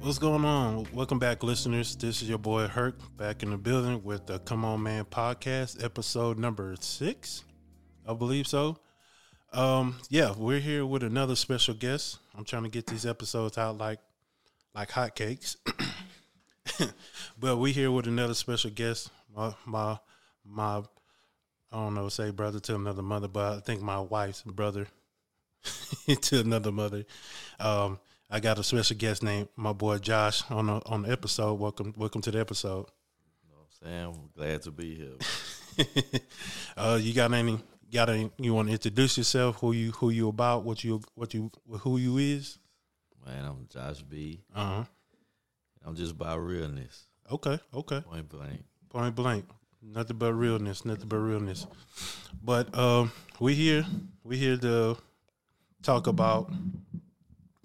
What's going on? Welcome back, listeners. This is your boy Herc back in the building with the Come On Man podcast, episode number six, I believe so. Um, yeah, we're here with another special guest. I'm trying to get these episodes out like like hotcakes. but we here with another special guest. My my my I don't know, say brother to another mother, but I think my wife's brother to another mother. Um, I got a special guest named my boy Josh on the on the episode. Welcome welcome to the episode. You know I'm saying? Glad to be here. uh, you got any got any you want to introduce yourself, who you who you about, what you what you who you is? Man, I'm Josh B. Uh-huh. I'm just about realness. Okay, okay. Point blank. Point blank. Nothing but realness, nothing but realness. But um we here we here to talk about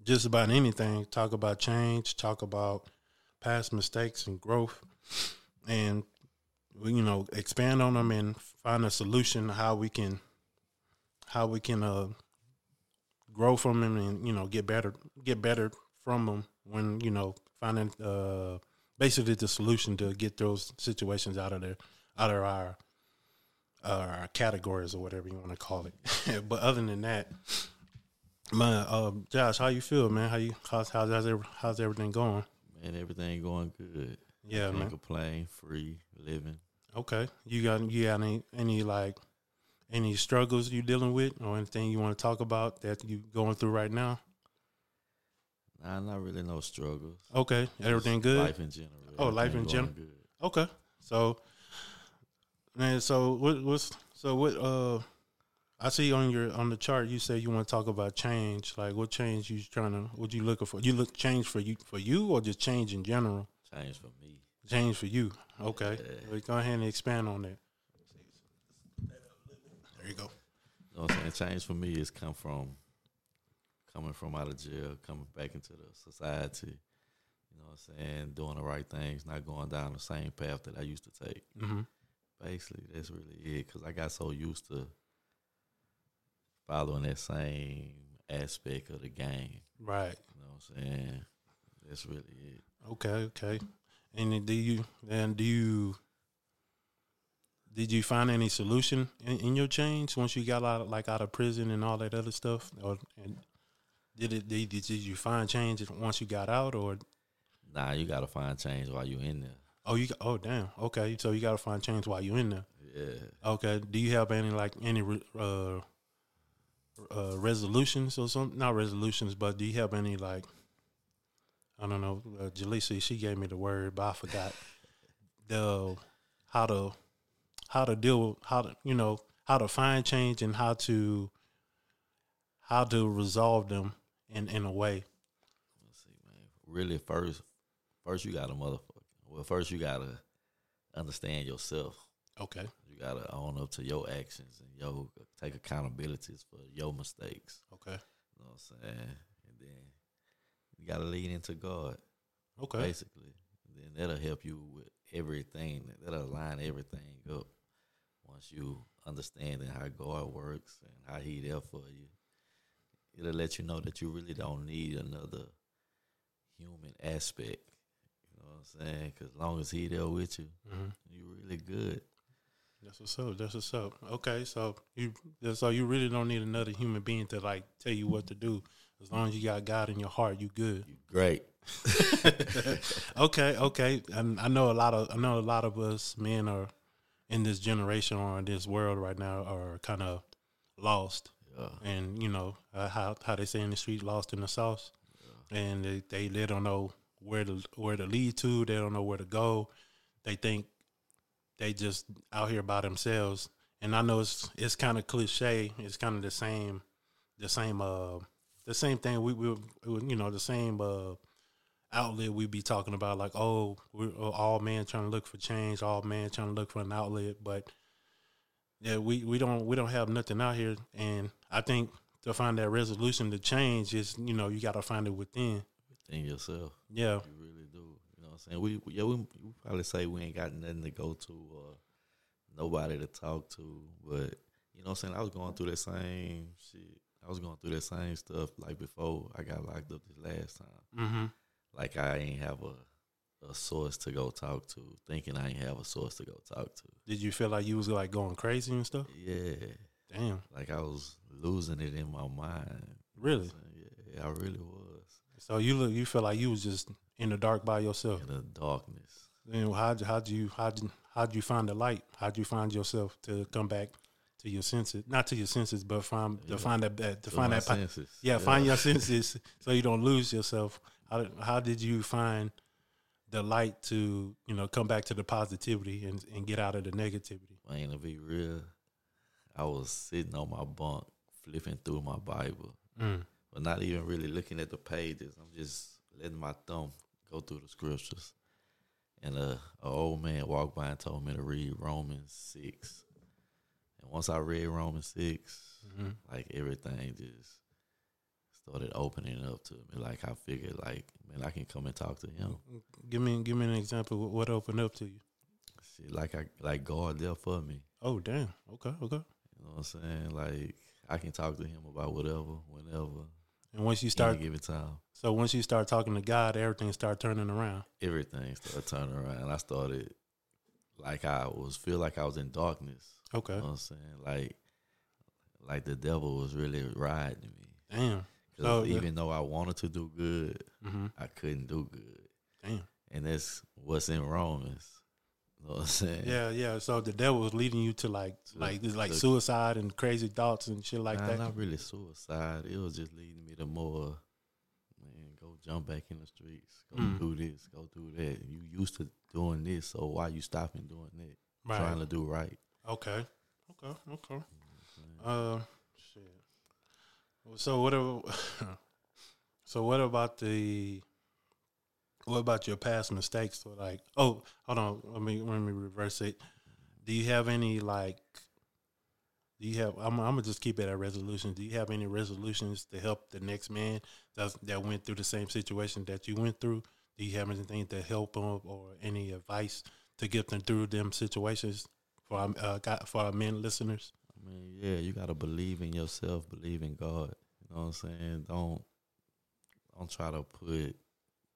just about anything. Talk about change, talk about past mistakes and growth and you know, expand on them and find a solution how we can how we can uh grow from them and you know get better get better from them when you know finding uh basically the solution to get those situations out of there out of our uh, our categories or whatever you want to call it but other than that man uh, josh how you feel man how you how's how's how's, how's everything going Man, everything going good. yeah Can't man complain. Free living. okay you got you got any any like any struggles you dealing with or anything you want to talk about that you going through right now Nah, not really no struggles. okay everything good Life in general. Oh, life in general. Good. Okay. So, man, so what what's so what? Uh, I see on your on the chart you say you want to talk about change. Like, what change you trying to? What you looking for? You look change for you for you or just change in general? Change for me. Change for you. Okay. Yeah. Well, go ahead and expand on that. There you go. You know what I'm saying? Change for me is come from coming from out of jail, coming back into the society. You know what I'm saying? Doing the right things, not going down the same path that I used to take. Mm-hmm. Basically, that's really it. Because I got so used to following that same aspect of the game. Right. You know what I'm saying? That's really it. Okay. Okay. And do you then do you did you find any solution in, in your change once you got out like out of prison and all that other stuff or and did it did, did you find change once you got out or Nah, you gotta find change while you in there. oh you oh damn okay so you got to find change while you in there Yeah. okay do you have any like any uh uh resolutions or something not resolutions but do you have any like I don't know uh, Jaleesa she gave me the word but I forgot the how to how to deal with how to you know how to find change and how to how to resolve them in in a way Let's see, man. Really, first, first you gotta motherfucker. Well, first you gotta understand yourself. Okay You gotta own up to your actions and yo take accountabilities for your mistakes. okay You know what I'm saying? And then you gotta lean into God, okay basically. And then that'll help you with everything. That'll line everything up. Once you understanding how God works and how He there for you, it'll let you know that you really don't need another human aspect. You know what I'm saying? Because as long as He there with you, hmm you really good. That's what's up. That's what's up. Okay, so you so you really don't need another human being to like tell you what to do. As long as you got God in your heart, you good. Great. okay, okay. And I know a lot of I know a lot of us men are in this generation or in this world right now are kind of lost, Yeah. and you know uh, how how they say in the street, lost in the sauce, and they, they they don't know where to where to lead to. They don't know where to go. They think they just out here by themselves. And I know it's it's kind of cliche. It's kind of the same, the same uh the same thing. We we you know the same uh outlet we be talking about like oh we're all men trying to look for change, all men trying to look for an outlet, but yeah we we don't we don't have nothing out here. And I think to find that resolution to change is you know you got to find it within. Within yourself. Yeah, You really do. You know what I'm saying? We yeah, we, we probably say we ain't got nothing to go to or nobody to talk to, but you know what I'm saying? I was going through that same shit. I was going through that same stuff like before I got locked up this last time. mm-hmm. like I ain't have a a source to go talk to, thinking I ain't have a source to go talk to. Did you feel like you was like going crazy and stuff? Yeah, Damn, like I was losing it in my mind. really? Yeah, I really was So you look, you feel like you was just in the dark by yourself. in the darkness. And how how'd you how'd you how'd you find the light? How'd you find yourself to come back to your senses? Not to your senses, but find to find that that- to To find that senses. yeah, find your senses so you don't lose yourself. How how did you find the light to you know come back to the positivity and and get out of the negativity? Man, to be real, I was sitting on my bunk flipping through my Bible, Mm. but not even really looking at the pages. I'm just letting my thumb go through the scriptures. And a, a old man walked by and told me to read Romans six. And once I read Romans 6 hmm like everything just started opening up to me. Like I figured, like man, I can come and talk to him. Give me give me an example. of What opened up to you? Shit, like I like God there for me. Oh damn. Okay. Okay. You know what I'm saying? Like I can talk to him about whatever, whenever, And once you start start, any given time. so once you start talking to God, everything start turning around. Everything started turning around. I started like I was feel like I was in darkness. Okay. You know what I'm saying? Like like the devil was really riding me. Damn. 'Cause Oh, yeah. even though I wanted to do good, hmm I couldn't do good. Damn. And that's what's in Romans. You know what I'm saying? Yeah, yeah. So the devil was leading you to like like like to- suicide and crazy thoughts and shit like Nah, that. Not really suicide. It was just leading me to more. Man, go jump back in the streets. Go Mm. do this. Go do that. You used to doing this, so why you stopping doing that? Right. Trying to do right. Okay. Okay. Okay. Uh, shit. So what? so what about the? What about your past mistakes? So like, oh, hold on. Let me let me reverse it. Do you have any like? Do you have? I'm, I'm gonna just keep it at resolutions. Do you have any resolutions to help the next man that that went through the same situation that you went through? Do you have anything to help them or any advice to get them through them situations for our uh, for our men listeners? I mean, yeah, you gotta believe in yourself. Believe in God. You know what I'm saying? Don't don't try to put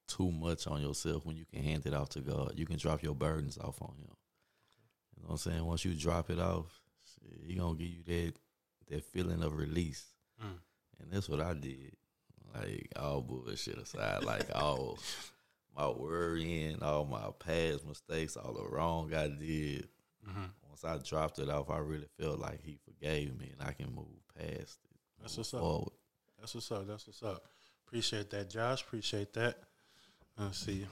too much on yourself when you can hand it off to God. You can drop your burdens off on Him. You know what I'm saying? Once you drop it off, shit, He gonna give you that that feeling of release. Mm. And that's what I did. Like all bullshit aside, like all my worrying, all my past mistakes, all the wrong I did. Mm-hmm. Once I dropped it off, I really felt like he forgave me and I can move past it. That's what's up. That's what's up. That's what's up. Appreciate that, Josh. Appreciate that. Let's see.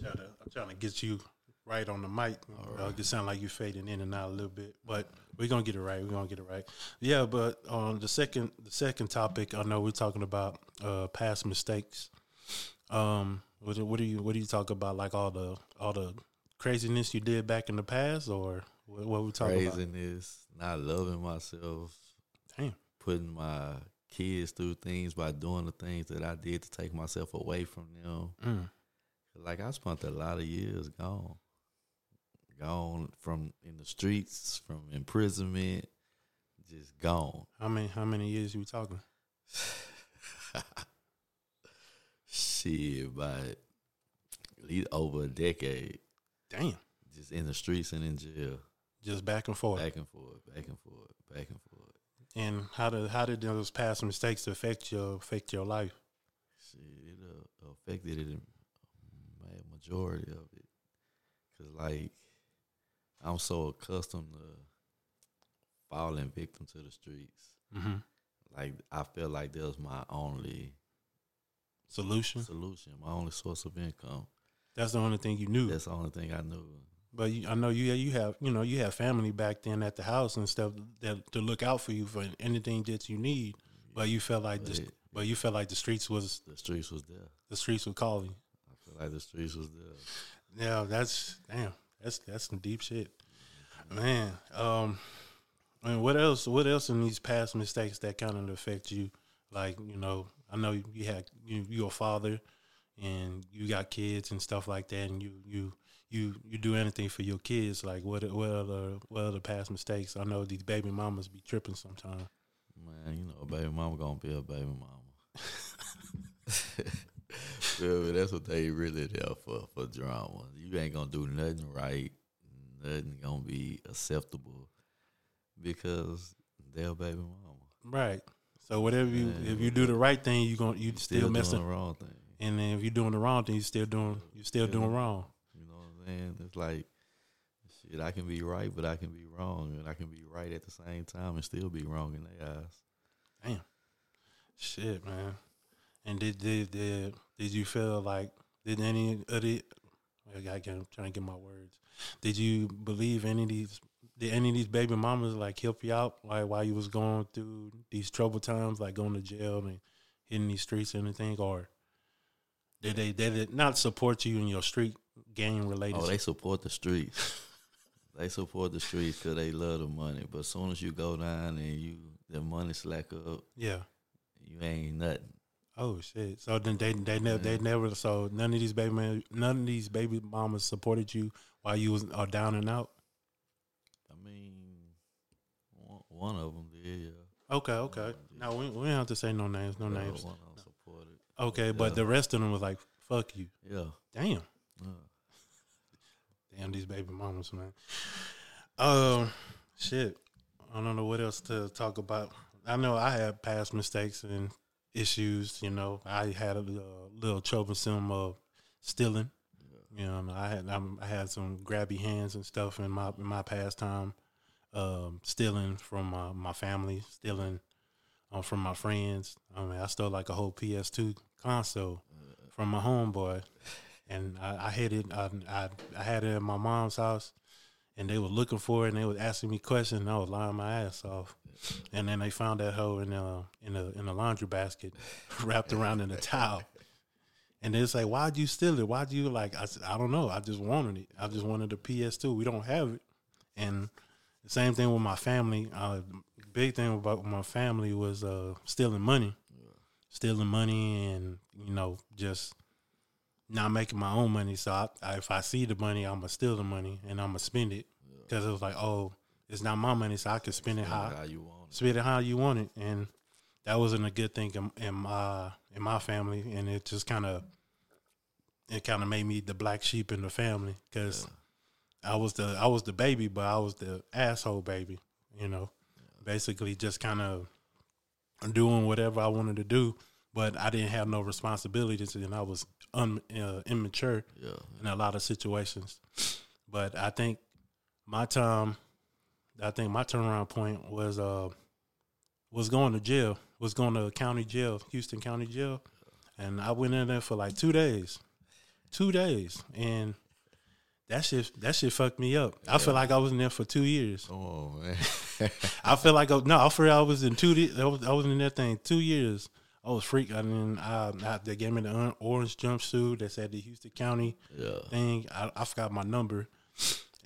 Try to, I'm trying to get you right on the mic. All Uh, it sound like you're fading in and out a little bit, but we're gonna get it right. We're gonna get it right. Yeah, but on the second the second topic, I know we're talking about uh, past mistakes. Um, what, do- what do you what do you talk about? Like all the all the craziness you did back in the past, or what, what we talking about? Craziness, not loving myself, Damn. putting my kids through things by doing the things that I did to take myself away from them. Mm. Like I spent a lot of years gone, gone from in the streets, from imprisonment, just gone. How many how many years you talking? Shit, about at least over a decade, Damn. just in the streets and in jail, Just back and forth. back and forth, back and forth, back and forth. And how did how did those past mistakes affect your affect your life? Shit, it uh, affected it in a majority of it, cause like I'm so accustomed to falling victim to the streets. Mm-hmm. Like I felt like that was my only Solution. solution, my only source of income. That's the only thing you knew. That's the only thing I knew. But you, I know you you have you know you have family back then at the house and stuff that to look out for you for anything that you need. But you felt like the, but you felt like the streets was the streets was there. the streets were calling. I feel like the streets was there. Yeah, that's damn. That's that's some deep shit, man. Um, and what else? What else in these past mistakes that kind of affect you? Like you know, I know you had you you're a father, and you got kids and stuff like that, and you you you you do anything for your kids. Like what what other what other past mistakes? I know these baby mamas be tripping sometimes. Man, you know, a baby mama gonna be a baby mama. feel? That's what they really there for for drama. You ain't gonna do nothing right. Nothing gonna be acceptable because they're baby mama. Right. So whatever you Man. if you do the right thing, you gonna you Still, still, messing. the wrong thing. And then if you're doing the wrong thing, you still doing you still Yeah. doing wrong. You know what I'm saying? It's like shit. I can be right, but I can be wrong, and I can be right at the same time and still be wrong in their eyes. Damn, shit, man. And did did did, did you feel like did any of the I I'm trying to get my words. Did you believe any of these did any of these baby mamas like help you out like while you was going through these troubled times, like going to jail and hitting these streets and anything, or did they they did not support you in your street gang related? Oh, they support the streets. they support the streets because they love the money. But as soon as you go down and you the money slack up, yeah. you ain't nothing. Oh shit! So then they they never they never so none of these baby man, none of these baby mamas supported you while you was uh, down and out. I mean, one, one of them did. Yeah. Okay, okay. Now we, we don't have to say no names, no Yeah, names. Okay, but Yeah. the rest of them was like, "Fuck you." Yeah. Damn, yeah. damn these baby mamas, man. Um, shit. I don't know what else to talk about. I know I had past mistakes and issues. You know, I had a little, little troublesome of stealing. You know, I had I'm, I had some grabby hands and stuff in my in my past time, um, stealing from my, my family, stealing um, from my friends. I mean, I stole like a whole PS2 console from my homeboy, and I, I had it. I, I I had it in my mom's house, and they were looking for it, and they was asking me questions, and I was lying my ass off. And then they found that hoe in a in a in a laundry basket, wrapped around in a towel. And they say, "Why'd you steal it? Why'd you like?" I said, "I don't know. I just wanted it. I just wanted the PS2. We don't have it." And the same thing with my family. Uh, big thing about my family was uh, stealing money, stealing money, and you know just not making my own money. So I, I, if I see the money, I'm gonna steal the money and I'm gonna spend it. Because it was like, oh, it's not my money, so I can spend it how How you want it. spend it how you want it, and that wasn't a good thing in, in my in my family, and it just kind of it kind of made me the black sheep in the family. Because I was the I was the baby, but I was the asshole baby, you know, basically just kind of doing whatever I wanted to do, but I didn't have no responsibilities, and I was un, uh, immature Yeah. in a lot of situations. But I think my time, I think my turnaround point was uh was going to jail, was going to county jail, Houston County Jail, and I went in there for like two days, two days, and that shit that shit fucked me up. I feel like I was in there for two years. On, man. I feel like I, no, I feel I was in two. I was, I was in that thing two years. I was freaked. I mean, I, I, they gave me the orange jumpsuit that said the Houston County yeah. thing. I, I forgot my number,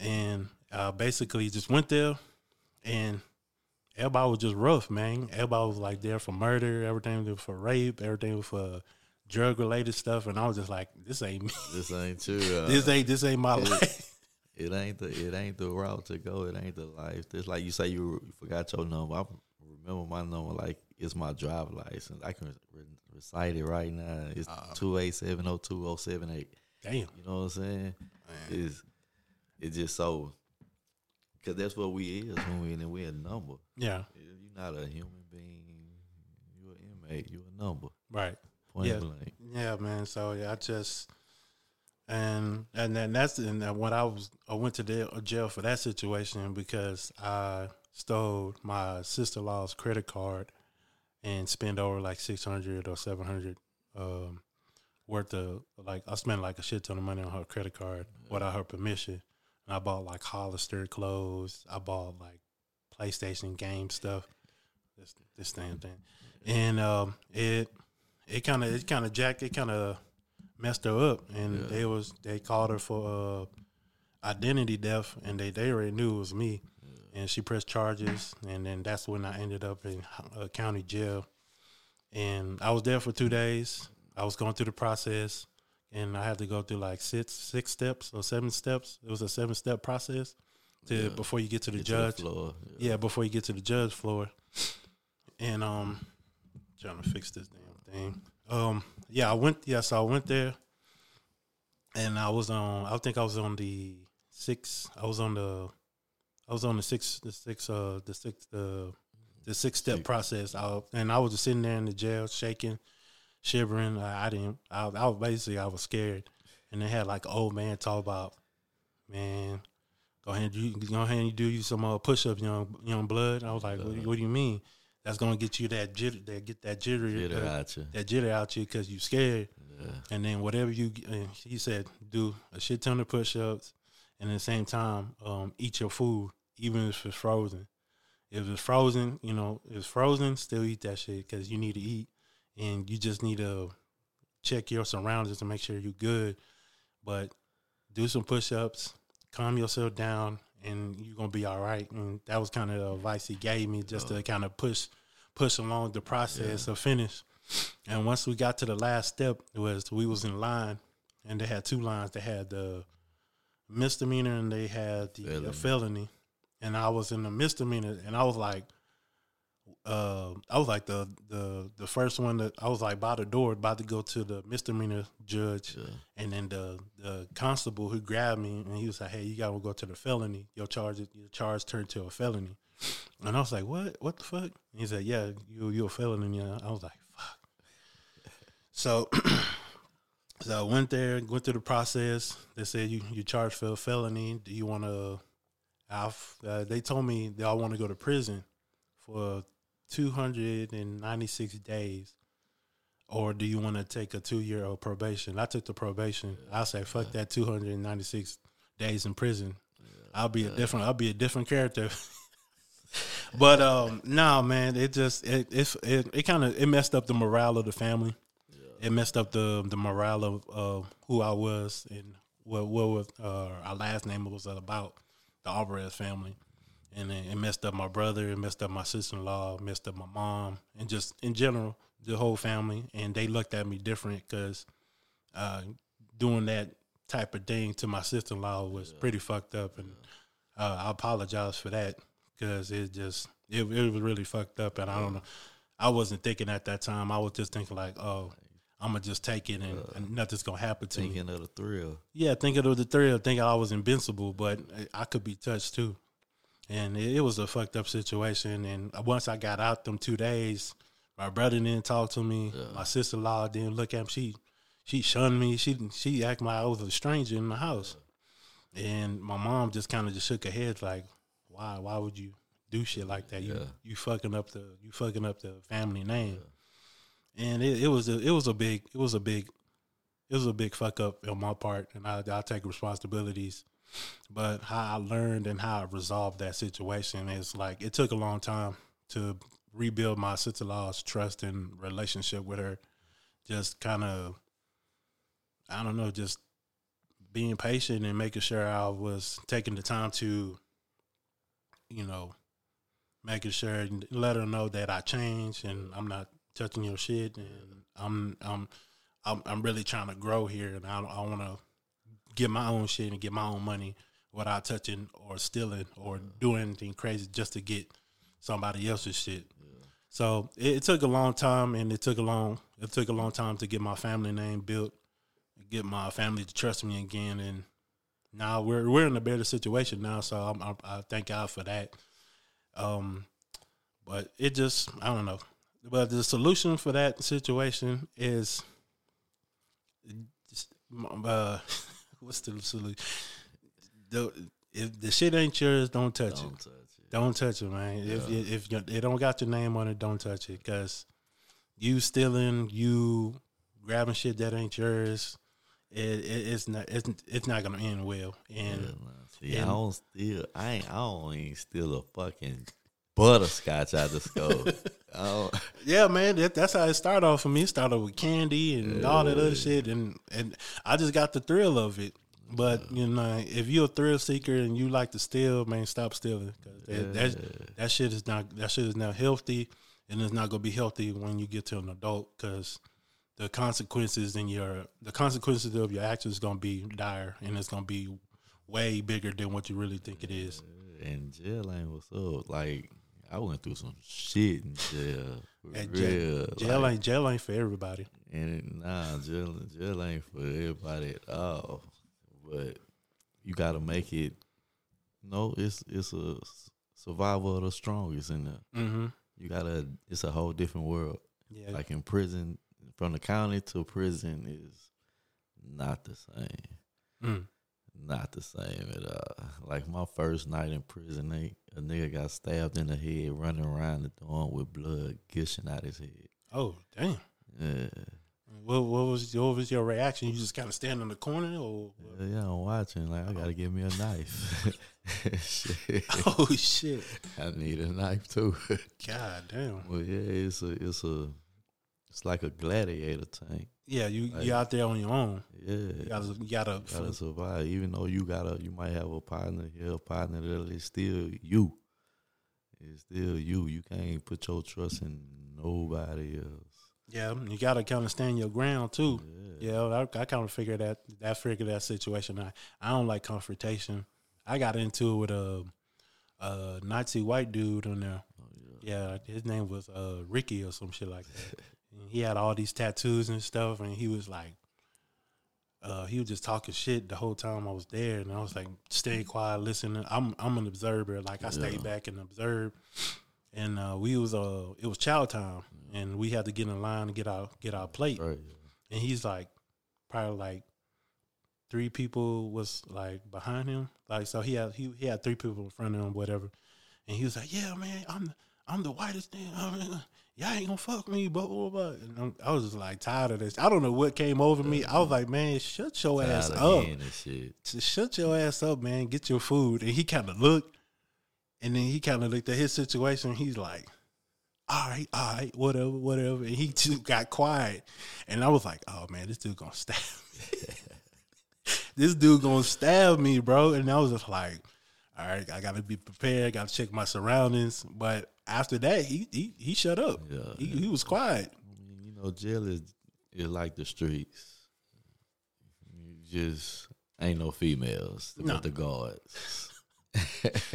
and uh, basically just went there, and everybody was just rough, man. Everybody was like there for murder, everything was for rape, everything was for drug related stuff, and I was just like, this ain't me. This ain't true. Uh, this ain't this ain't my it- life. It ain't the it ain't the route to go. It ain't the life. It's like you say you, forgot your number. I remember my number like it's my driver license. I can re- recite it right now. It's two eight seven zero two zero seven eight. Damn. You know what I'm saying? It's it's just so because that's what we is when we and we a number. Yeah. You're not a human being. You're an inmate. You're a number. Right. Point Yeah. blank. Yeah, man. So yeah, I just and and then that's and when I was I went to the jail for that situation because I stole my sister in law's credit card and spent over like six hundred or seven hundred um, worth of like I spent like a shit ton of money on her credit card without her permission. And I bought like Hollister clothes. I bought like PlayStation game stuff. This this damn thing, and um, it it kind of it kind of jacked it kind of messed her up, and Yeah. they was they called her for uh, identity theft, and they they already knew it was me, and she pressed charges, and then that's when I ended up in uh, county jail, and I was there for two days. I was going through the process, and I had to go through like six six steps or seven steps. It was a seven step process to Yeah. before you get to the Get to the judge. floor. Yeah, before you get to the judge floor. And um trying to fix this damn thing. Um, yeah, I went. Yeah, so I went there, and I was on. I think I was on the six. I was on the. I was on the six. The six. Uh, the six. The the six step process. I, and I was just sitting there in the jail, shaking, shivering. I, I didn't. I, I was basically I was scared, and they had like old man talk about, man, go ahead, you go ahead and do you some uh, push ups, young young blood. I was like, what, what do you mean? That's gonna get you that jitter, that get that jitter, Jitter uh, out you. that jitter out you because you scared. Yeah. And then whatever you, and he said, do a shit ton of push ups, and at the same time, um, eat your food, even if it's frozen. If it's frozen, you know, if it's frozen, still eat that shit because you need to eat, and you just need to check your surroundings to make sure you're good. But do some push ups, calm yourself down, and you're gonna be all right. And that was kind of the advice he gave me, just to oh. kind of push push along the process of finish. And once we got to the last step, it was we was in line, and they had two lines. They had the misdemeanor and they had the. Felony. felony. And I was in the misdemeanor, and I was like, uh, I was like the the the first one that I was like by the door, about to go to the misdemeanor judge, Yeah. and then the the constable who grabbed me and he was like, "Hey, you gotta go to the felony. Your charge your charge turned to a felony." And I was like, "What? What the fuck?" And he said, "Yeah, you you a felony." Yeah. I was like, "Fuck." So, so I went there, went through the process. They said you you charged for a felony. Do you want to? Uh, they told me they all want to go to prison for two hundred and ninety six days or do you want to take a two year old probation? I took the probation. I say fuck that two hundred and ninety six days in prison. I'll be a different. I'll be a different character. but um, no, man, it just it it it, it kind of it messed up the morale of the family. It messed up the the morale of uh, who I was and what what was uh, our last name was about the Alvarez family and it, it messed up my brother, it messed up my sister in law, messed up my mom, and just in general the whole family. And they looked at me different because uh, doing that type of thing to my sister in law was pretty fucked up, and uh, I apologize for that because it just it, it was really fucked up, and I don't know. I wasn't thinking at that time. I was just thinking like, oh, I'm gonna just take it, and, and nothing's gonna happen to me. Thinking of the thrill. Yeah, thinking of the thrill, thinking I was invincible, but I could be touched too. And it, it was a fucked up situation. And once I got out them two days, my brother didn't talk to me. My sister in law didn't look at me. She she shunned me. She she acted like I was a stranger in the house. And my mom just kind of just shook her head like, why why would you do shit like that? You Yeah. you fucking up the you fucking up the family name. And it, it was a it was a big it was a big it was a big fuck up on my part, and I I take responsibilities. But how I learned and how I resolved that situation is like it took a long time to rebuild my sister law's trust and relationship with her. Just kind of, I don't know, just being patient and making sure I was taking the time to, you know, making sure and let her know that I changed and I'm not touching your shit and I'm I'm I'm, I'm really trying to grow here and I, I want to get my own shit and get my own money without touching or stealing or doing anything crazy just to get somebody else's shit. So it, it took a long time, and it took a long it took a long time to get my family name built, get my family to trust me again, and now we're we're in a better situation now. So I'm, I, I thank God for that. Um, but it just I don't know. But the solution for that situation is, just, uh, what's the solution? The, if the shit ain't yours, don't touch it. Don't touch it. Don't touch it, man. If you, if you, it don't got your name on it, don't touch it. Cause you stealing, you grabbing shit that ain't yours, it, it it's not it's, it's not gonna end well. And Yeah. See, I don't steal. I ain't. I don't even steal a fucking butterscotch out the scope. I don't, yeah, man, that, that's how it started off for me. It started with candy and all that other shit, and and I just got the thrill of it. But you know, if you're a thrill seeker and you like to steal, man, stop stealing. 'Cause that, that that shit is not that shit is not healthy, and it's not gonna be healthy when you get to an adult. Because the consequences in your the consequences of your actions is gonna be dire, and it's gonna be way bigger than what you really think it is. and jail ain't what's up. Like I went through some shit in jail. And real. jail, jail like, ain't jail ain't for everybody. And nah, jail jail ain't for everybody at all. But you gotta make it. No, it's it's a survival of the strongest in there. Mm-hmm. You gotta. It's a whole different world. Yeah. Like in prison, from the county to prison is not the same. Mm. Not the same at all. Like my first night in prison, they, a nigga got stabbed in the head, running around the dorm with blood gushing out his head. Oh damn. Yeah, What, what was what was your reaction? You just kind of stand in the corner, or yeah, yeah, I'm watching. Like I gotta give me a knife. Shit. oh shit, I need a knife too. god damn. well, yeah, it's a, it's a, it's like a gladiator tank. Yeah, you Like- you out there on your own. Yeah, You gotta you gotta, gotta survive. Even though you gotta, you might have a partner here, a partner there. It's still you. It's still you. You can't put your trust in nobody else. yeah you gotta kind of stand your ground too. Yeah. Yeah, I, I kind of figured that that figured that situation. I I don't like confrontation. I got into it with a a Nazi white dude on there. Oh, yeah. Yeah, his name was uh, Ricky or some shit like that. And he had all these tattoos and stuff, and he was like, uh, he was just talking shit the whole time I was there, and I was like, stay quiet, listening. I'm I'm an observer, like I stayed back and observed. And uh, we was uh, it was chow time, and we had to get in line to get our get our plate. Right. And he's like, probably like three people was like behind him, like so he had he, he had three people in front of him, whatever. And he was like, "Yeah, man, I'm I'm the whitest thing. I y'all ain't gonna fuck me, blah blah blah." And I'm, I was just like tired of this. I don't know what came over me. I was like, "Man, shut your ass up. again shit. Just shut your ass up, man. Get your food." And he kind of looked, and then he kind of looked at his situation. He's like, "All right, all right, whatever, whatever." And he just got quiet, and I was like, "Oh man, this dude gonna stab me. this dude gonna stab me, bro." And I was just like, "All right, I gotta be prepared. Got to check my surroundings." But after that, he he, he shut up. Yeah. He, he was quiet. I mean, you know, jail is is like the streets. You just ain't no females No. but the guards.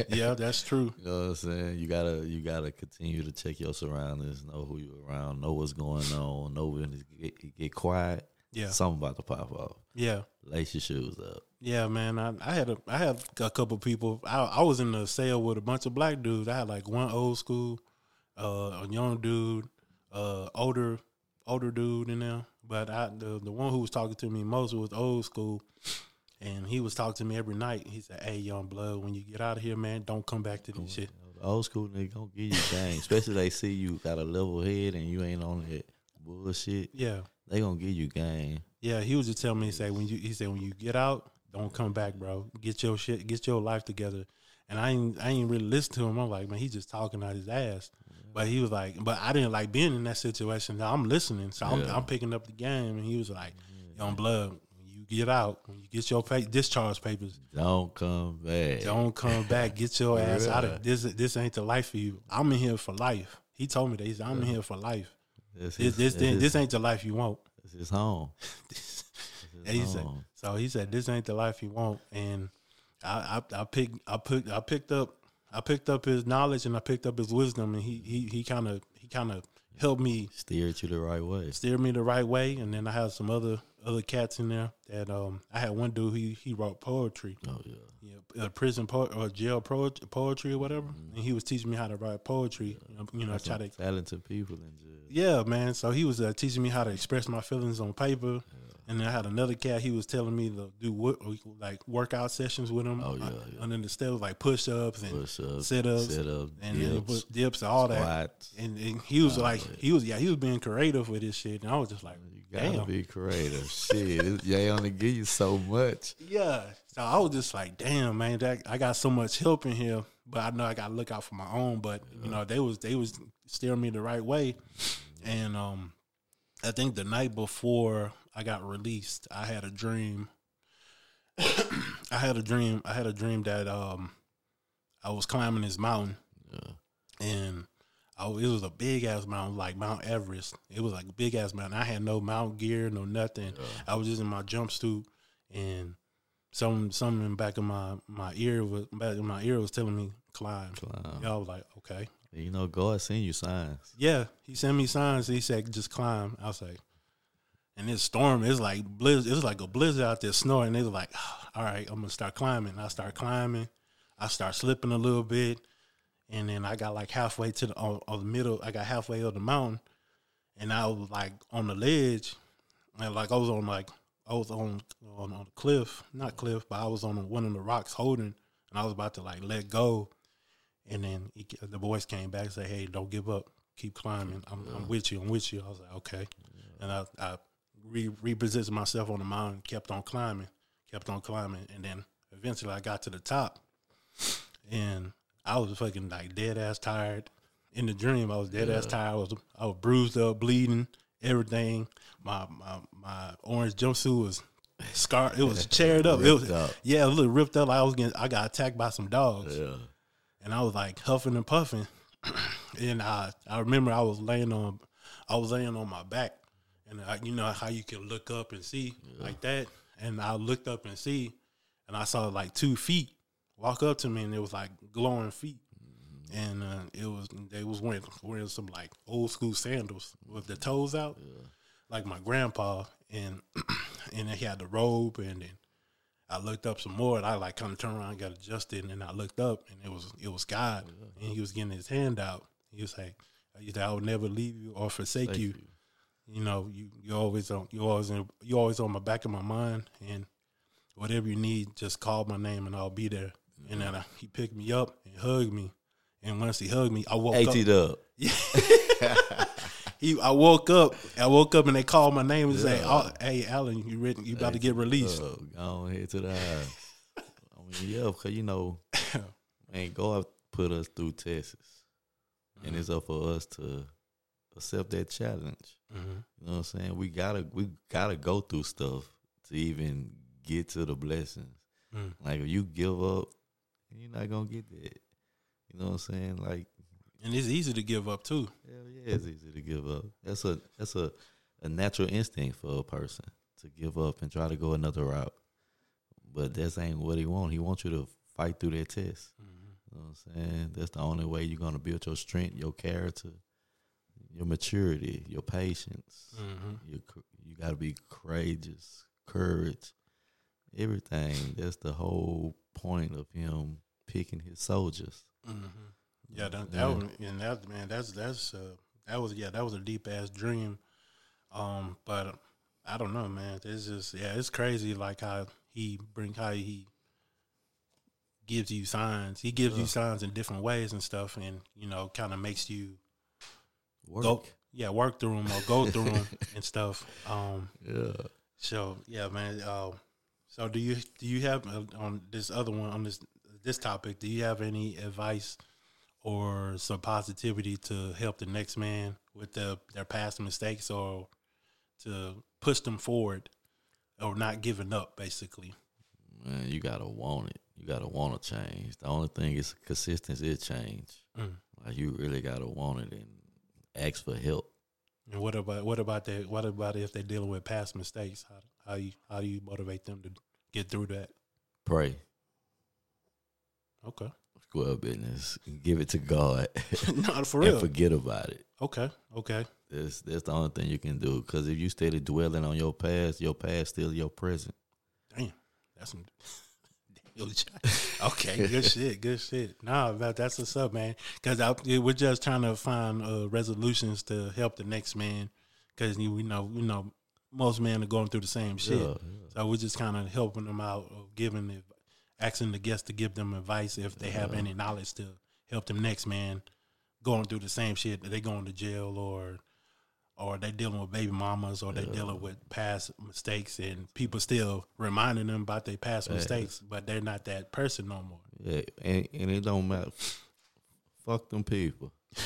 Yeah, that's true. You know what I'm saying? You gotta you gotta continue to check your surroundings, know who you're around, know what's going on, know when to get, get quiet. Yeah, Something about to pop off. yeah. Lace your shoes up. Yeah, man. I, I had a I had a couple people. I, I was in the sale with a bunch of black dudes. I had like one old school, uh, a young dude, uh, older older dude in there. But I the the one who was talking to me most was old school, and he was talking to me every night. He said, "Hey, young blood, when you get out of here, man, don't come back to this shit." Old school nigga gonna give you game, especially they see you got a level head and you ain't on that bullshit. Yeah, They gonna give you game. yeah. He was just telling me, he said, "When you," he said, "When you get out, don't come back, bro. Get your shit, get your life together." And I ain't I ain't really listen to him. I'm like, man, he's just talking out his ass. But he was like, but I didn't like being in that situation. Now I'm listening, so I'm, Yeah. I'm picking up the game. And he was like, "Young blood, when you get out, when you get your pa- discharge papers, Don't come back. don't come back. Get your ass out of this. This ain't the life for you. I'm in here for life." He told me that. He said, "I'm in here for life. This This is this this, thing, this ain't the life you want." this is home. This is said, so he said, "This ain't the life you want." And I, I, I picked, I picked, I picked up, I picked up his knowledge and I picked up his wisdom, and he, he, he kind of, he kind of helped me steer you the right way. steer me the right way. And then I had some other, other cats in there that, um, I had one dude he, he wrote poetry, Oh yeah. yeah, uh, prison po- or jail pro- poetry or whatever, and he was teaching me how to write poetry. You know, you know try to Talented people in jail. yeah, man. So he was uh, teaching me how to express my feelings on paper. And then I had another cat. He was telling me to do what, like workout sessions with him. Oh, yeah, yeah. And then the steps like push ups and Push sit ups sit up, and dips, dips and all that. And, and he was Oh, like, yeah. he was yeah, he was being creative with this shit. And I was just like, gotta damn, be creative. Shit, they only give you so much. yeah. So I was just like, damn, man, that I got so much help in here, but I know I got to look out for my own. But you know, they was they was steering me the right way, and um, I think the night before I got released, I had a dream. I had a dream. I had a dream that um, I was climbing this mountain, Yeah. and I, it was a big ass mountain, like Mount Everest. It was like a big ass mountain. I had no mount gear, no nothing. I was just in my jumpsuit, and some something in the back of my my ear was back in my ear was telling me climb. Climb. Yeah, I was like, okay, You know, God send you signs. yeah. He sent me signs. He said just climb. I was like, and it's storm. It's like blizz. It's like a blizzard out there snowing. They was like, all right, I'm gonna start climbing. I start climbing. I start slipping a little bit, and then I got like halfway to the on, on the middle. I got halfway of the mountain, and I was like on the ledge, and like I was on like I was on on, on a cliff, not cliff, but I was on one of the rocks holding, and I was about to like let go, and then he, the voice came back and said, "Hey, don't give up, keep climbing. I'm, I'm with you. I'm with you." I was like, "Okay," and I, I re- repositioned myself on the mountain, kept on climbing, kept on climbing, and then eventually I got to the top, and I was fucking like dead ass tired. In the dream, I was dead ass tired. I was I was bruised up, bleeding, everything. My my my orange jumpsuit was scarred. It was charred up. It was up. yeah, a little ripped up. I was getting, I got attacked by some dogs Yeah. and I was like huffing and puffing. and I I remember I was laying on I was laying on my back, and I, you know how you can look up and see like that. And I looked up and see, and I saw like two feet walk up to me, and it was like glowing feet. And uh, it was they was wearing wearing some like old school sandals with the toes out, like my grandpa, and and he had the robe, and then I looked up some more, and I like kind of turned around, and got adjusted, and then I looked up, and it was it was God, and he was getting his hand out. He was like, I will never leave you or forsake Thank you. you. You know, you you always on you always in, you always on my back of my mind, and whatever you need, just call my name, and I'll be there." And then I, he picked me up and hugged me, and once he hugged me, I woke up. AT up. He, I woke up. I woke up and they called my name and say, oh, "Hey, Alan, you ready? You about to get released?" Go ahead to the house. I mean, yeah, because you know, man, God put us through tests, and it's up for us to accept that challenge. Mhm. You know what I'm saying? We gotta we gotta go through stuff to even get to the blessings. Mm. Like if you give up, you're not gonna get that. You know what I'm saying? Like And it's easy to give up too. hell yeah, it's easy to give up. That's a that's a, a natural instinct for a person to give up and try to go another route. But that's ain't what he want. He wants you to fight through that test. You know what I'm saying? That's the only way you're gonna build your strength, your character, your maturity, your patience. Mhm. You you got to be courageous, courage, everything. That's the whole point of him picking his soldiers. hmm Yeah, that, that Yeah. was, and that man, that's that's uh, that was yeah, that was a deep ass dream. Um, but I don't know, man. It's just yeah, it's crazy. Like how he bring how he gives you signs. He gives you signs in different ways and stuff, and you know, kind of makes you Work. go yeah work through them or go through them and stuff. Um, Yeah. so yeah, man. Uh, so do you do you have uh, on this other one on this this topic? Do you have any advice or some positivity to help the next man with the, their past mistakes or to push them forward or not giving up, basically? Man, you gotta want it. You gotta want to change. The only thing is consistency is change. Mm. Like you really gotta want it and ask for help. And what about what about that? What about if they're dealing with past mistakes? How how you how do you motivate them to get through that? Pray. Okay, Square business. Give it to God not for and real. forget about it. Okay, okay. That's that's the only thing you can do. Because if you steady dwelling on your past, your past still your present. Damn, that's some. okay, good shit, good shit. Nah, that, that's what's up, man. Because we're just trying to find uh, resolutions to help the next man. Because we know, you know, most men are going through the same shit. Yeah, So we're just kind of helping them out, or giving, the, asking the guests to give them advice if they have Yeah. any knowledge to help them next man going through the same shit. That they going to jail or or they dealing with baby mamas or they Yeah. dealing with past mistakes and people still reminding them about their past mistakes, but they're not that person no more. Yeah, and, and it don't matter. Fuck them people.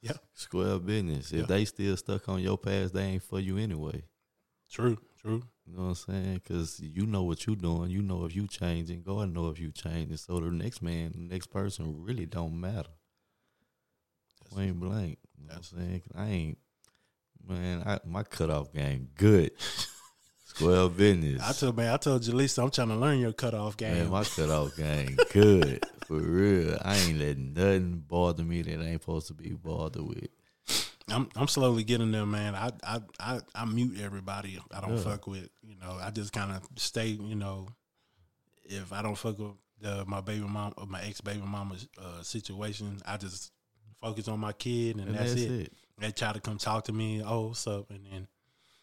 Yeah. Square business. If Yeah. they still stuck on your past, they ain't for you anyway. True, true. You know what I'm saying? Because you know what you doing. You know if you changing. God know if you changing. So the next man, the next person really don't matter. Point blank. You know what I'm saying? I ain't, man, I, my cutoff game good. Square business. I told man, I told Jaleesa, I'm trying to learn your cutoff game. Man, my cutoff game good. For real. I ain't letting nothing bother me that I ain't supposed to be bothered with. I'm I'm slowly getting there, man. I I I, I mute everybody. I don't Yeah. fuck with. You know, I just kind of stay. You know, if I don't fuck with the, my baby mom or my ex baby mama's uh, situation, I just focus on my kid, and, And that's, that's it. it. They try to come talk to me. Oh, what's up? And then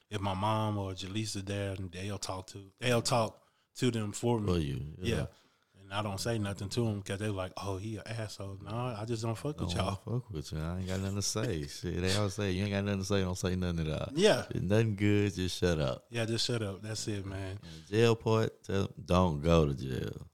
if my mom or Jaleesa there, and they'll talk to they'll talk to them for me. For you. yeah. And I don't say nothing to them because they're like, "Oh, he an asshole." No, I just don't fuck Don't with y'all. fuck with you. I ain't got nothing to say. Shit, they always say you ain't got nothing to say. Don't say nothing at all. Yeah, nothing good, just shut up. yeah. Just shut up. That's it, man. And jail part, tell, don't go to jail.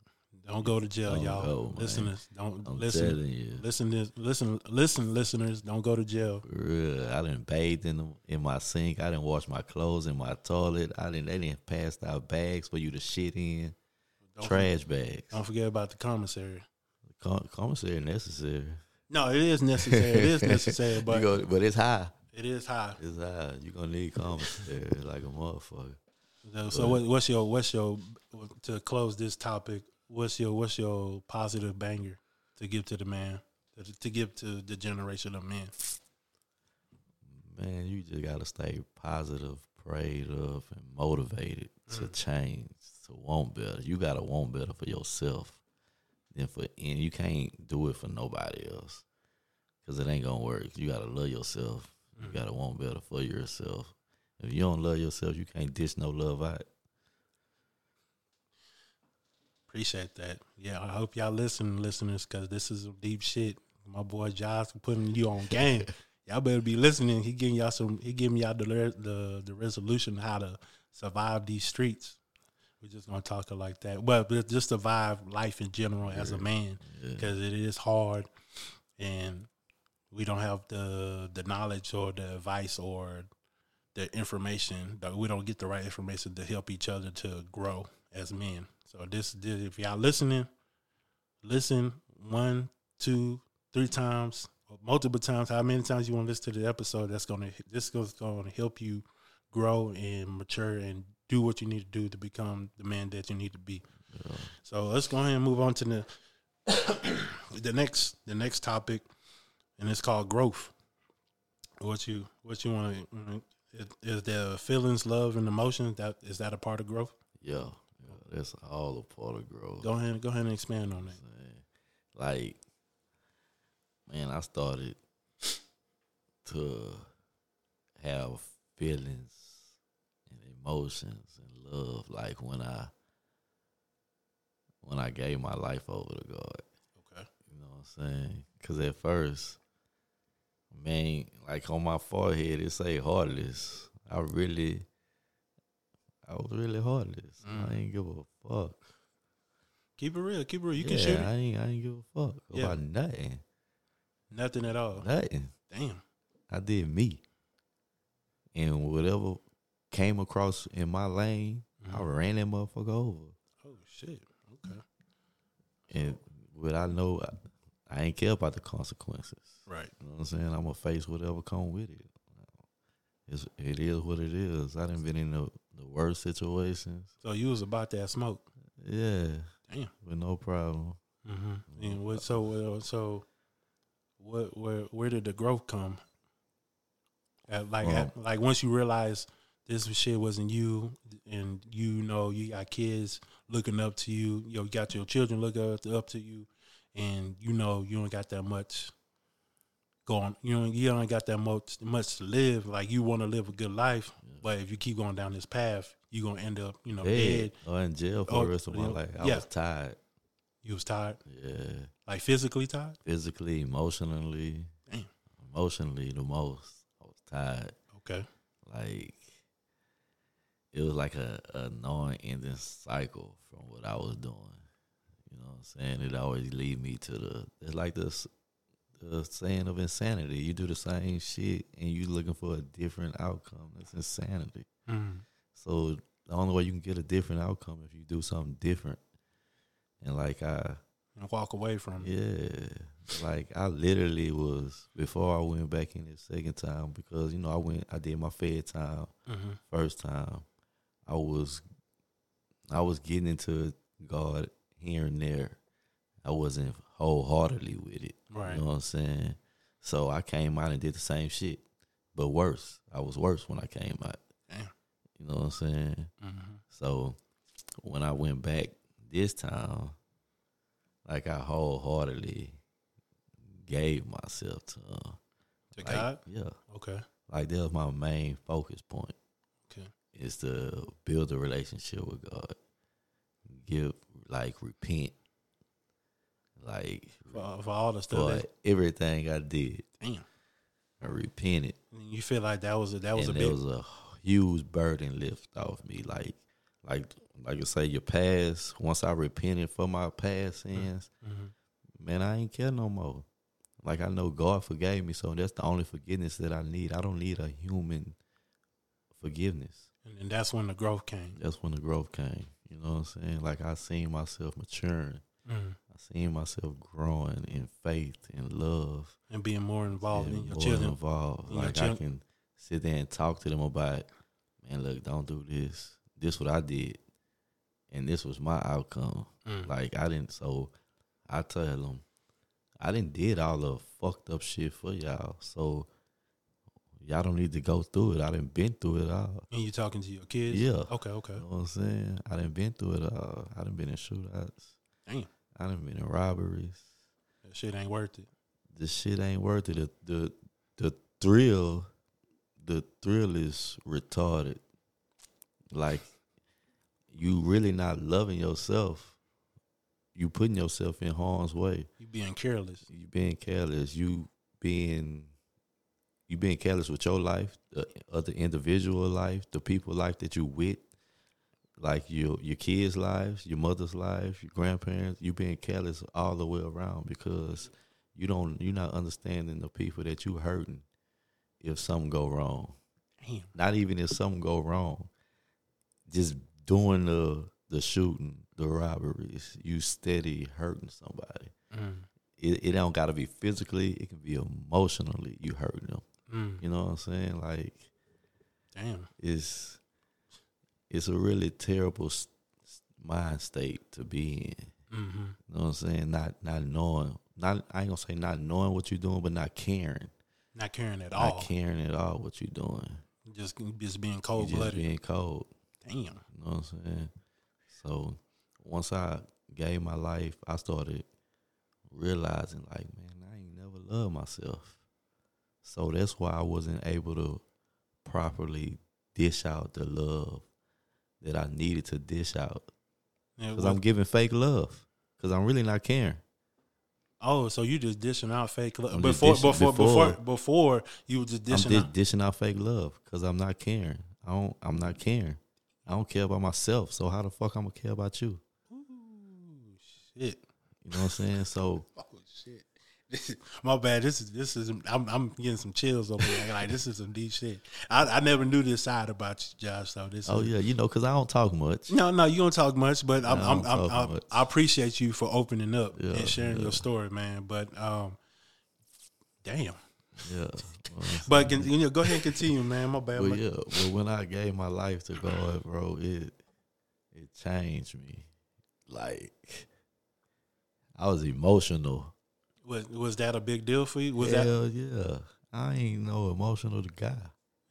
Don't go to jail, Don't y'all. go, man. listeners, don't I'm listen. Listen, to, listen, listen, listeners. Don't go to jail. Real. I didn't bathe in the, in my sink. I didn't wash my clothes in my toilet. I didn't. They didn't pass out bags for you to shit in. Don't, Trash bags. don't forget about the commissary. Com- commissary necessary. No, it is necessary. it is necessary, but go, but it's high. it is high. It's high. You gonna need commissary like a motherfucker. So, so what, what's your what's your to close this topic? What's your what's your positive banger to give to the man to, to give to the generation of men? Man, you just gotta stay positive, prayed up, and motivated to Mm. change, to want better. You gotta want better for yourself. Then for and you can't do it for nobody else, cause it ain't gonna work. You gotta love yourself. You Mhm. gotta want better for yourself. If you don't love yourself, you can't dish no love out. Appreciate that. Yeah, I hope y'all listen, listeners, because this is deep shit. My boy Josh putting you on game. y'all better be listening. He giving y'all some. He giving y'all the the the resolution how to survive these streets. We're just gonna talk it like that, Well, but just survive life in general as a man Yeah. because it is hard, and we don't have the the knowledge or the advice or the information. That we don't get the right information to help each other to grow as men. So this, this if y'all listening, listen one, two, three times, or multiple times. How many times you want to listen to the episode? That's gonna this is to help you grow and mature and do what you need to do to become the man that you need to be. Yeah. So let's go ahead and move on to the the next the next topic, and it's called growth. What you what you want to is, is there feelings, love, and emotions that is that a part of growth? Yeah, that's all a part of growth. Go ahead, go ahead and expand on that. Like, man, I started to have feelings and emotions and love like when I when I gave my life over to God. Okay. You know what I'm saying? Because at first, man, like on my forehead, it say heartless. I really, I was really heartless. Mm. I ain't give a fuck. Keep it real. Keep it real. You can shoot it. I ain't, I ain't give a fuck Yeah. about nothing. Nothing at all. Nothing. Damn. I did me. And whatever came across in my lane, I Mhm. ran that motherfucker over. Oh shit. Okay. And what I know, I, I ain't care about the consequences. Right. You know what I'm saying? I'm gonna face whatever come with it. It's, it is what it is. I done been in the, the worst situations. So you was about that smoke. Yeah. Damn. With no problem. Mm-hmm. And what? So uh, so, what? Where? Where did the growth come? At, like, Well- at, like once you realize this shit wasn't you, and you know you got kids looking up to you. You, know, you got your children looking up to, up to you, and you know you don't got that much going. You know you don't got that much much to live. Like you want to live a good life, but if you keep going down this path, you are gonna end up you know dead. Dead. Or in jail for Oh, the rest of my life. I Yeah. was tired. You was tired, Yeah. like physically tired. Physically, emotionally. Damn. Emotionally the most. I was tired. Okay. Like it was like a, a non-ending cycle from what I was doing. You know what I'm saying? It always lead me to the. It's like this, the saying of insanity. You do the same shit and you're looking for a different outcome. That's insanity. Mm. So the only way you can get a different outcome if you do something different. And like I, And walk away from it. yeah, like I literally was before I went back in the second time because you know I went, I did my fed time Mm-hmm. first time. I was, I was getting into God here and there. I wasn't wholeheartedly with it. Right. You know what I'm saying? So I came out and did the same shit. but worse. I was worse when I came out. Damn. You know what I'm saying? Mm-hmm. So when I went back this time, like I wholeheartedly gave myself to uh, To like, God. Yeah, Okay. like that was my main focus point. Okay. is to build a relationship with God. Give like repent, like For, for all the stuff. for That, everything I did. damn. I repented, And You feel like that was a, that was and a big. was a huge burden lift off me. Like, like, like I say, your past. Once I repented for my past sins, Mhm. man, I ain't care no more. Like I know God forgave me, so that's the only forgiveness that I need. I don't need a human forgiveness. And, and that's when the growth came. That's when the growth came. You know what I'm saying? Like I seen myself maturing. Mm. I seen myself growing in faith and love. And being more involved in your more children. involved. in Like I can sit there and talk to them about, man, look, don't do this. This what I did, and this was my outcome. Mm. Like I didn't. So I tell them, I didn't did all the fucked up shit for y'all. So y'all don't need to go through it. I didn't been through it all. and you talking to your kids? Yeah. Okay, okay. You know what I'm saying? I didn't been through it all. I didn't been in shootouts. Damn. I done been in robberies. That shit ain't worth it. The shit ain't worth it. The the the thrill, the thrill is retarded. Like you really not loving yourself. You putting yourself in harm's way. You being careless. You being careless. You being you being careless with your life, the other individual life, the people life that you with, like your your kids' lives, your mother's life, your grandparents. You being careless all the way around because you don't you're not understanding the people that you hurting if something go wrong. Damn. Not even if something go wrong, just doing the the shooting, the robberies, you steady hurting somebody Mm. it, it don't gotta be physically, it can be emotionally you hurting them. Mm. You know what I'm saying? Like Damn. it's it's a really terrible mind state to be in. Mm-hmm. You know what I'm saying? Not not knowing, not I ain't gonna say not knowing what you're doing, but not caring, Not caring at not all. Not caring at all what you're doing. Just just being cold just blooded. being cold. Damn. You know what I'm saying? So once I gave my life, I started realizing like, man, I ain't never loved myself. So that's why I wasn't able to properly dish out the love that I needed to dish out. Because I'm giving fake love. Because I'm really not caring. oh, so you just dishing out fake love before, dishing- before before- before before you just dishing I'm out. dishing out fake love because I'm not caring. I don't. I'm not caring. I don't care about myself. So how the fuck I'm gonna care about you? Ooh, shit. You know what I'm saying? So Oh shit. My bad. This is this is I'm I'm getting some chills over here. Like this is some deep shit. I, I never knew this side about you, Josh. So this. Oh is, yeah, you know, cause I don't talk much. No, no, you don't talk much, but I'm, I'm, I'm, I'm. I appreciate you for opening up Yeah, and sharing yeah. your story, man. But um, damn. Yeah. Well, But can, you know, go ahead and continue, man. My bad. well, yeah. Well, when I gave my life to God, bro, it it changed me. Like I was emotional. Was was that a big deal for you? Was that Hell yeah. I ain't no emotional guy.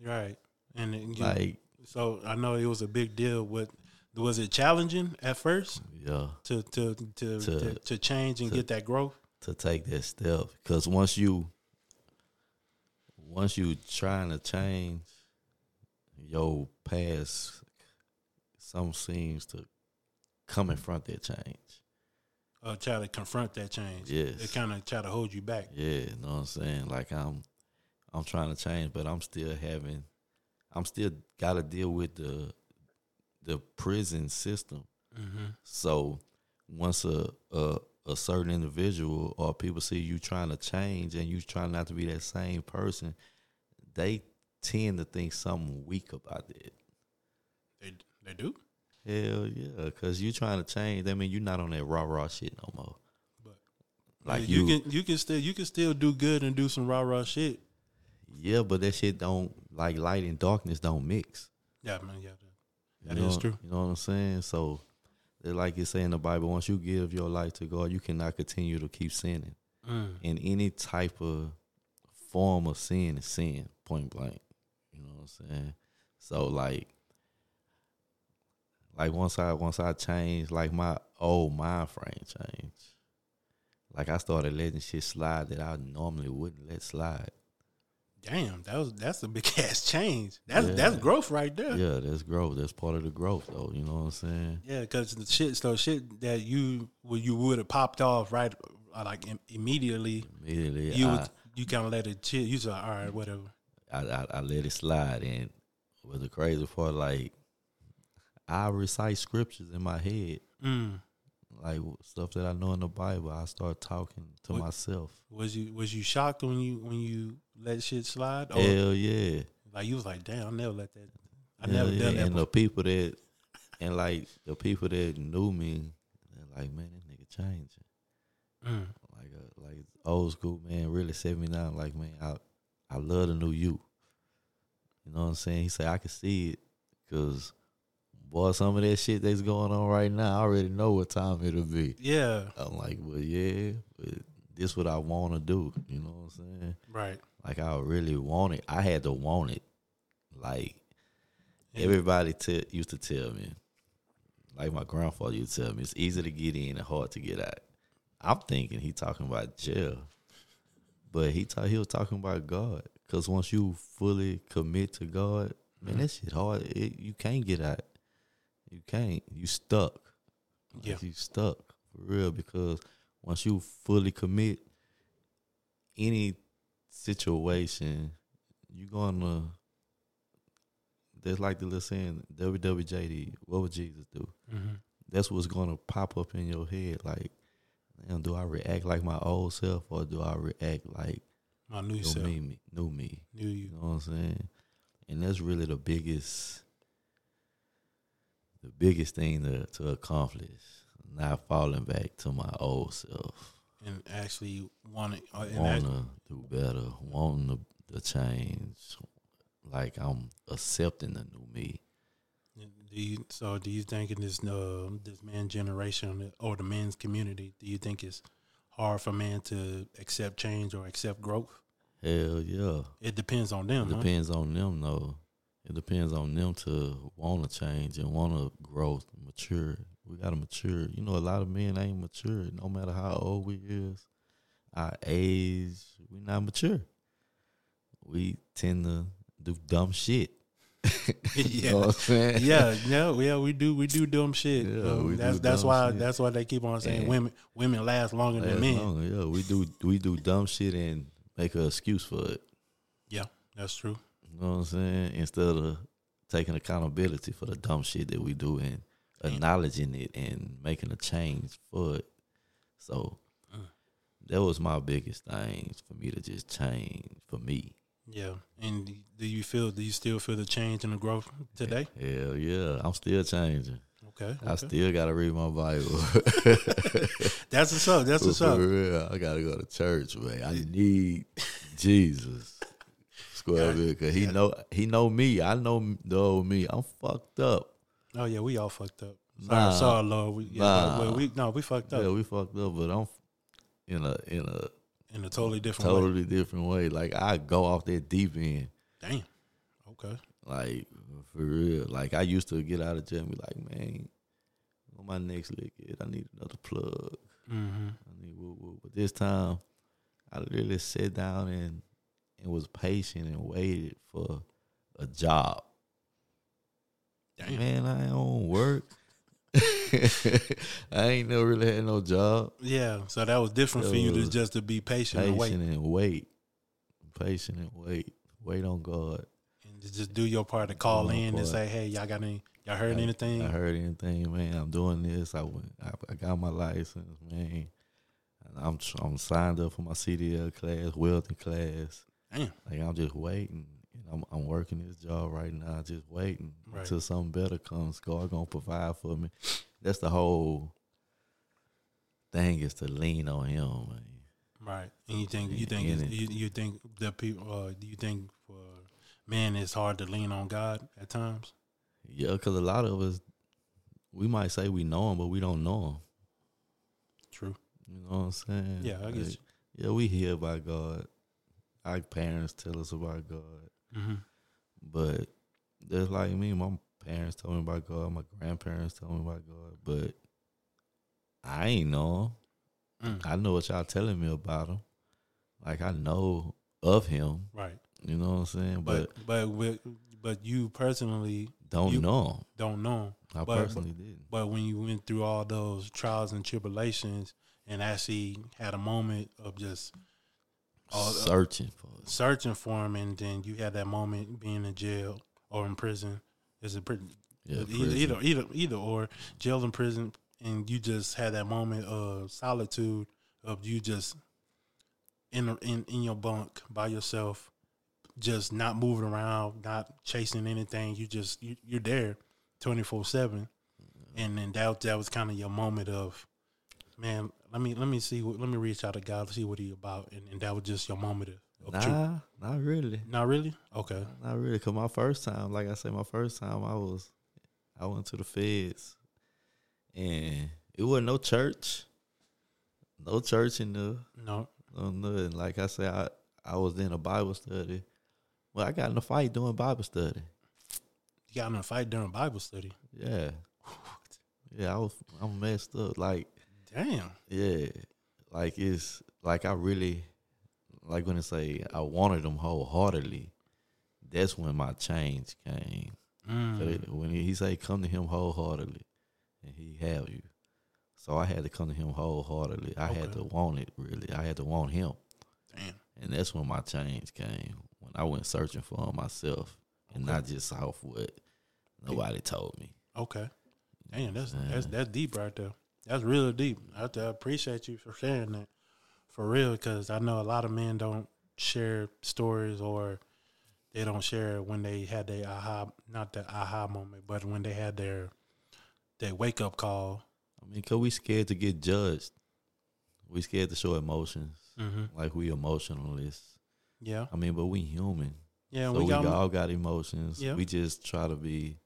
right? And you, Like so I know it was a big deal. What was it challenging at first yeah, to to to to, To- to, change and to- get that growth? to take that step because once you once you trying to change your past some seems to come in front that change Uh, try to confront that change. Yes. it kind of try to hold you back. yeah you know what i'm saying like i'm i'm trying to change but i'm still having i'm still gotta deal with the the prison system Mm-hmm. So once a, a a certain individual or people see you trying to change and you trying not to be that same person, they tend to think something weak about it. They they do, Hell yeah, because you're trying to change. That mean you're not on that rah rah shit no more. but Like you, you, can you can still you can still do good and do some rah rah shit. yeah, but that shit don't like light and darkness don't mix. Yeah, man. Yeah, You That know, true. You know what I'm saying? So, like it say in the Bible, once you give your life to God, you cannot continue to keep sinning. mm. and any type of form of sin is sin. point blank. You know what I'm saying? So like, like once I once I changed, like my old mind frame changed. Like I started letting shit slide that I normally wouldn't let slide. Damn, that was that's a big ass change. That's Yeah. that's growth right there. Yeah, that's growth. That's part of the growth, though. You know what I'm saying? Yeah, because the shit, so shit that you well, you would have popped off right, uh, like im- immediately. Immediately, You I, you kind of let it chill. You said, all right, whatever. I, I I let it slide, and was the crazy part. Like I recite scriptures in my head, Mm. like stuff that I know in the Bible. I start talking to What- myself. Was you was you shocked when you when you let shit slide? Or Hell yeah, like you was like, damn, I never let that. I Hell never yeah. done that. And before. the people that, and like the people that knew me, they're like, man, this nigga changing. Mm. Like uh, like old school man really set me down. Like man, I I love the new you. You know what I'm saying? He said I can see it because boy, some of that shit that's going on right now, I already know what time it'll be. Yeah, I'm like, well, yeah, but this what I want to do. You know what I'm saying? right. Like I really want it. I had to want it. Like Yeah. everybody used to tell me, like my grandfather used to tell me, it's easy to get in and hard to get out. I'm thinking he talking about jail, but he ta- he was talking about God. Cause once you fully commit to God, man, mm-hmm. that shit hard. It, you can't get out. You can't. You stuck. Like, Yeah. you stuck for real. Because once you fully commit, any situation, you're gonna. There's like the little saying, WWJD. What would Jesus do? hmm That's what's gonna pop up in your head. Like, damn, do I react like my old self or do I react like My new new self, me, me, new me? knew You you. know what I'm saying? And that's really the biggest, the biggest thing to to accomplish. Not falling back to my old self. and actually wanted uh, wanting act- to do better, wanting to, to change. Like I'm accepting the new me. do you, so do you think in this uh, this man generation or the men's community, do you think it's hard for men to accept change or accept growth? Hell yeah. It depends on them. It huh? depends on them though. It depends on them to want to change and want to grow, mature. We gotta mature. You know, a lot of men ain't mature. No matter how old we is, our age, we not mature. We tend to do dumb shit. Yeah. You know what I'm saying? yeah, yeah, yeah. We do, we do dumb shit. Yeah, Um, that's that's why shit. that's why they keep on saying And- women women last longer than men. longer, yeah, we do we do dumb shit and make an excuse for it. Yeah, that's true. You know what I'm saying? Instead of taking accountability for the dumb shit that we do and acknowledging it and making a change for it. So Mm. that was my biggest thing for me to just change for me. Yeah, and do you feel? Do you still feel the change and the growth today? Hell yeah, I'm still changing. Okay, I okay. still gotta read my Bible. that's what's up. That's what's For up. real, I gotta go to church, man. I need Jesus. Square Yeah. bit, cause he know he know me. I know the old me. I'm fucked up. Oh yeah, we all fucked up. Sorry, Nah. sorry, Lord. We, yeah, Nah. well, we no, we fucked up Yeah, we fucked up, but I'm in a in a in a totally different way. totally different way. Like I go off that deep end. Damn. Okay. Like for real. Like I used to get out of jail and be like, man, on my next lick I need another plug. Mm-hmm. I need woo woo. But this time I literally sat down and and was patient and waited for a job. Damn. Man, I don't work. I ain't never really had no job. Yeah. So that was different for you to just to be patient, and wait Patient and wait. Patient and wait. Wait on God. and just do your part to call in and say, "Hey, y'all got any? Y'all heard I- anything?" I heard anything, man. I'm doing this. I went. I, I got my license, man. I'm I'm signed up for my CDL class, welding class. Damn. Like I'm just waiting. I'm I'm working this job right now, just waiting Right. until something better comes. God gonna provide for me. That's the whole thing is to lean on Him, man. Right. And you think you think it's, you, you think that people uh, do you think for men it's hard to lean on God at times? Yeah, because a lot of us, we might say we know Him, but we don't know Him. True. You know what I'm saying? Yeah, I get Like. Yeah, we hear about God. Our parents tell us about God. Mm-hmm. But just like me, my parents told me about God, my grandparents told me about God, but I ain't know. Mm. I know what y'all telling me about him. Like I know of him. Right. You know what I'm saying? But, But but with, but you personally don't you- know him. don't know. I but- personally didn't. But when you went through all those trials and tribulations and actually had a moment of just all, Searching for it. searching for him, and then you had that moment being in jail or in prison. Is it pretty? Yeah, either, prison. either either either or jail and prison, and you just had that moment of solitude of you just in in in your bunk by yourself, just not moving around, not chasing anything. You just you, you're there, twenty four seven, mm-hmm. and then that that was kind of your moment of, man. Let me let me see. what- Let me reach out to God, to see what He about, and, and that was just your moment of, of truth. Nah, not really. Not really. Okay. Not really. Cause my first time, like I said, my first time, I was, I went to the feds, and it wasn't no church, no church in the, No. no nothing. Like I said, I, I was in a Bible study. Well, I got in a fight doing Bible study. You got in a fight during Bible study. Yeah, yeah. I was, I'm messed up. Like, Damn. yeah, like it's like I really, like when I say I wanted them wholeheartedly. That's when my change came. Mm. So when he, he say come to him wholeheartedly, and he have you. So I had to come to him wholeheartedly. I had to want it really. I had to want him, Damn. and that's when my change came. When I went searching for him myself, and Okay. not just off what nobody told me. Okay. Damn, that's that's that's deep right there. That's real deep. I, I appreciate you for sharing that. For real, because I know a lot of men don't share stories or they don't share when they had their aha, not the aha moment, but when they had their their wake up call. I mean, cause we scared to get judged. We scared to show emotions, Mm-hmm. like we emotionalists. Yeah, I mean, but we human. yeah. so we we, got all got emotions. Yeah. We just try to be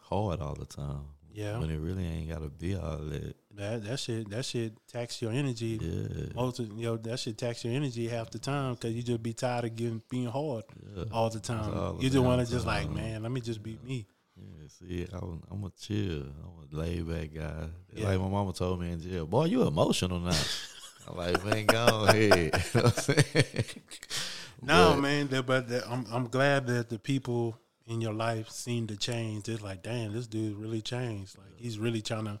hard all the time. Yeah. When it really ain't gotta be all that. That that shit that shit tax your energy. Yeah. Most of you know that shit tax your energy half the time because you just be tired of getting being hard yeah. all the time. all you just want to just like, man, let me just be me. Yeah, see, I'm, I'm a chill. I'm a laid back guy. Yeah. Like my mama told me in jail, boy, you emotional now. I'm like, man, go ahead. You know what I'm saying? No, But- man, but that, I'm I'm glad that the people in your life seen the change. It's like, damn, this dude really changed. Like he's really trying to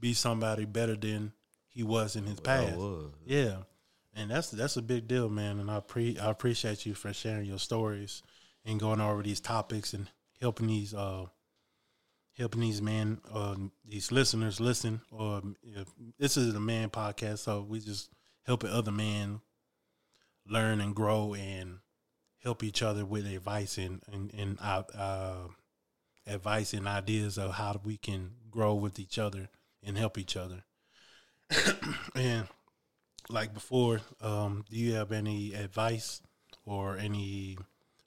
be somebody better than he was in his past. Yeah, and that's that's a big deal, man. And I pre I appreciate you for sharing your stories and going over these topics and helping these uh helping these men uh these listeners listen. Or if this is a man podcast, so we just helping other men learn and grow and help each other with advice and and and uh, uh, advice and ideas of how we can grow with each other and help each other. and like before, um, do you have any advice or any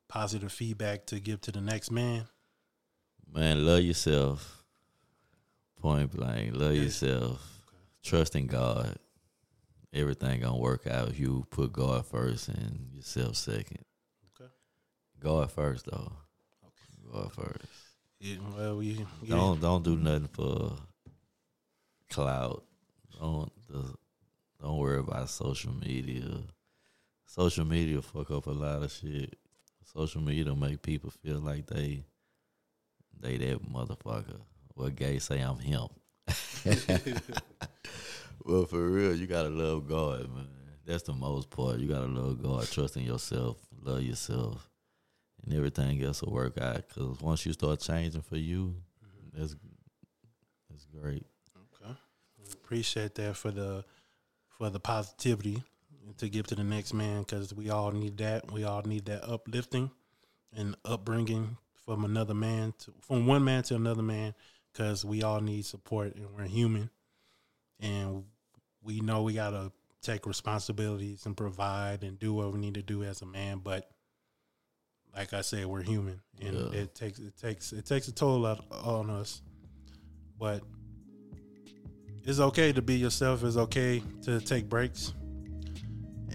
positive feedback to give to the next man? Man, love yourself. Point blank, love Yeah. yourself. Trust in God. Everything gonna work out if you put God first and yourself second. Okay. God first though. God first. Yeah, well, we yeah. Don't don't do nothing for clout. Don't don't worry about social media. Social media fuck up a lot of shit. Social media make people feel like they they that motherfucker. What gay say I'm him. well, for real, you gotta love God, man. That's the most part. You gotta love God, trust in yourself, love yourself, and everything else will work out. Cause once you start changing for you, that's that's great. Okay. Appreciate that for the for the positivity to give to the next man because we all need that. We all need that uplifting and upbringing from another man to from one man to another man because we all need support and we're human and we know we gotta take responsibilities and provide and do what we need to do as a man but like i said we're human and Yeah. it takes it takes it takes a toll out on us but it's okay to be yourself it's okay to take breaks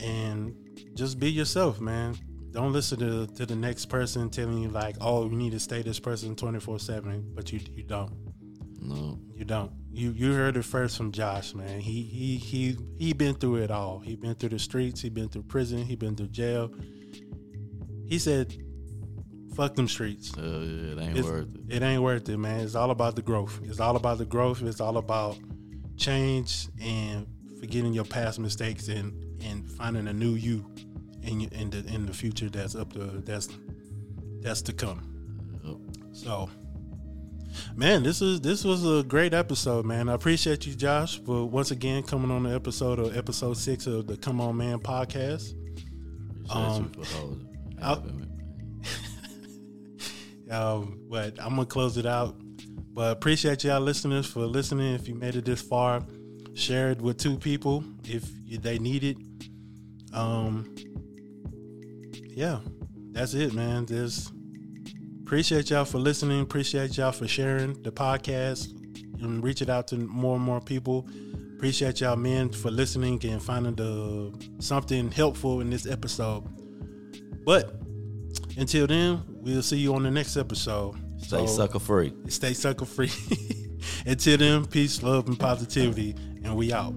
and just be yourself man don't listen to to the next person telling you like, oh, you need to stay this person twenty four seven, but you you don't. No. You don't. You you heard it first from Josh, man. He he he he been through it all. He been through the streets. He been through prison. He been through jail. He said, "Fuck them streets. Uh, it ain't It's- worth it. It ain't worth it, man. It's all about the growth. It's all about the growth. It's all about change and forgetting your past mistakes and and finding a new you in in the in the future that's up to that's that's to come. Yep. So, man, this is this was a great episode, man. I appreciate you, Josh, for once again coming on the episode of episode six of the Come On Man podcast. Appreciate Um, Um, but I'm gonna close it out. But appreciate y'all listeners for listening. If you made it this far, share it with two people if they need it. Um, yeah, that's it, man. Just appreciate y'all for listening. Appreciate y'all for sharing the podcast and reach it out to more and more people. Appreciate y'all, men, for listening and finding the something helpful in this episode. But until then, we'll see you on the next episode. Stay So, sucker free. Stay sucker free. until then, peace, love, and positivity. And we out.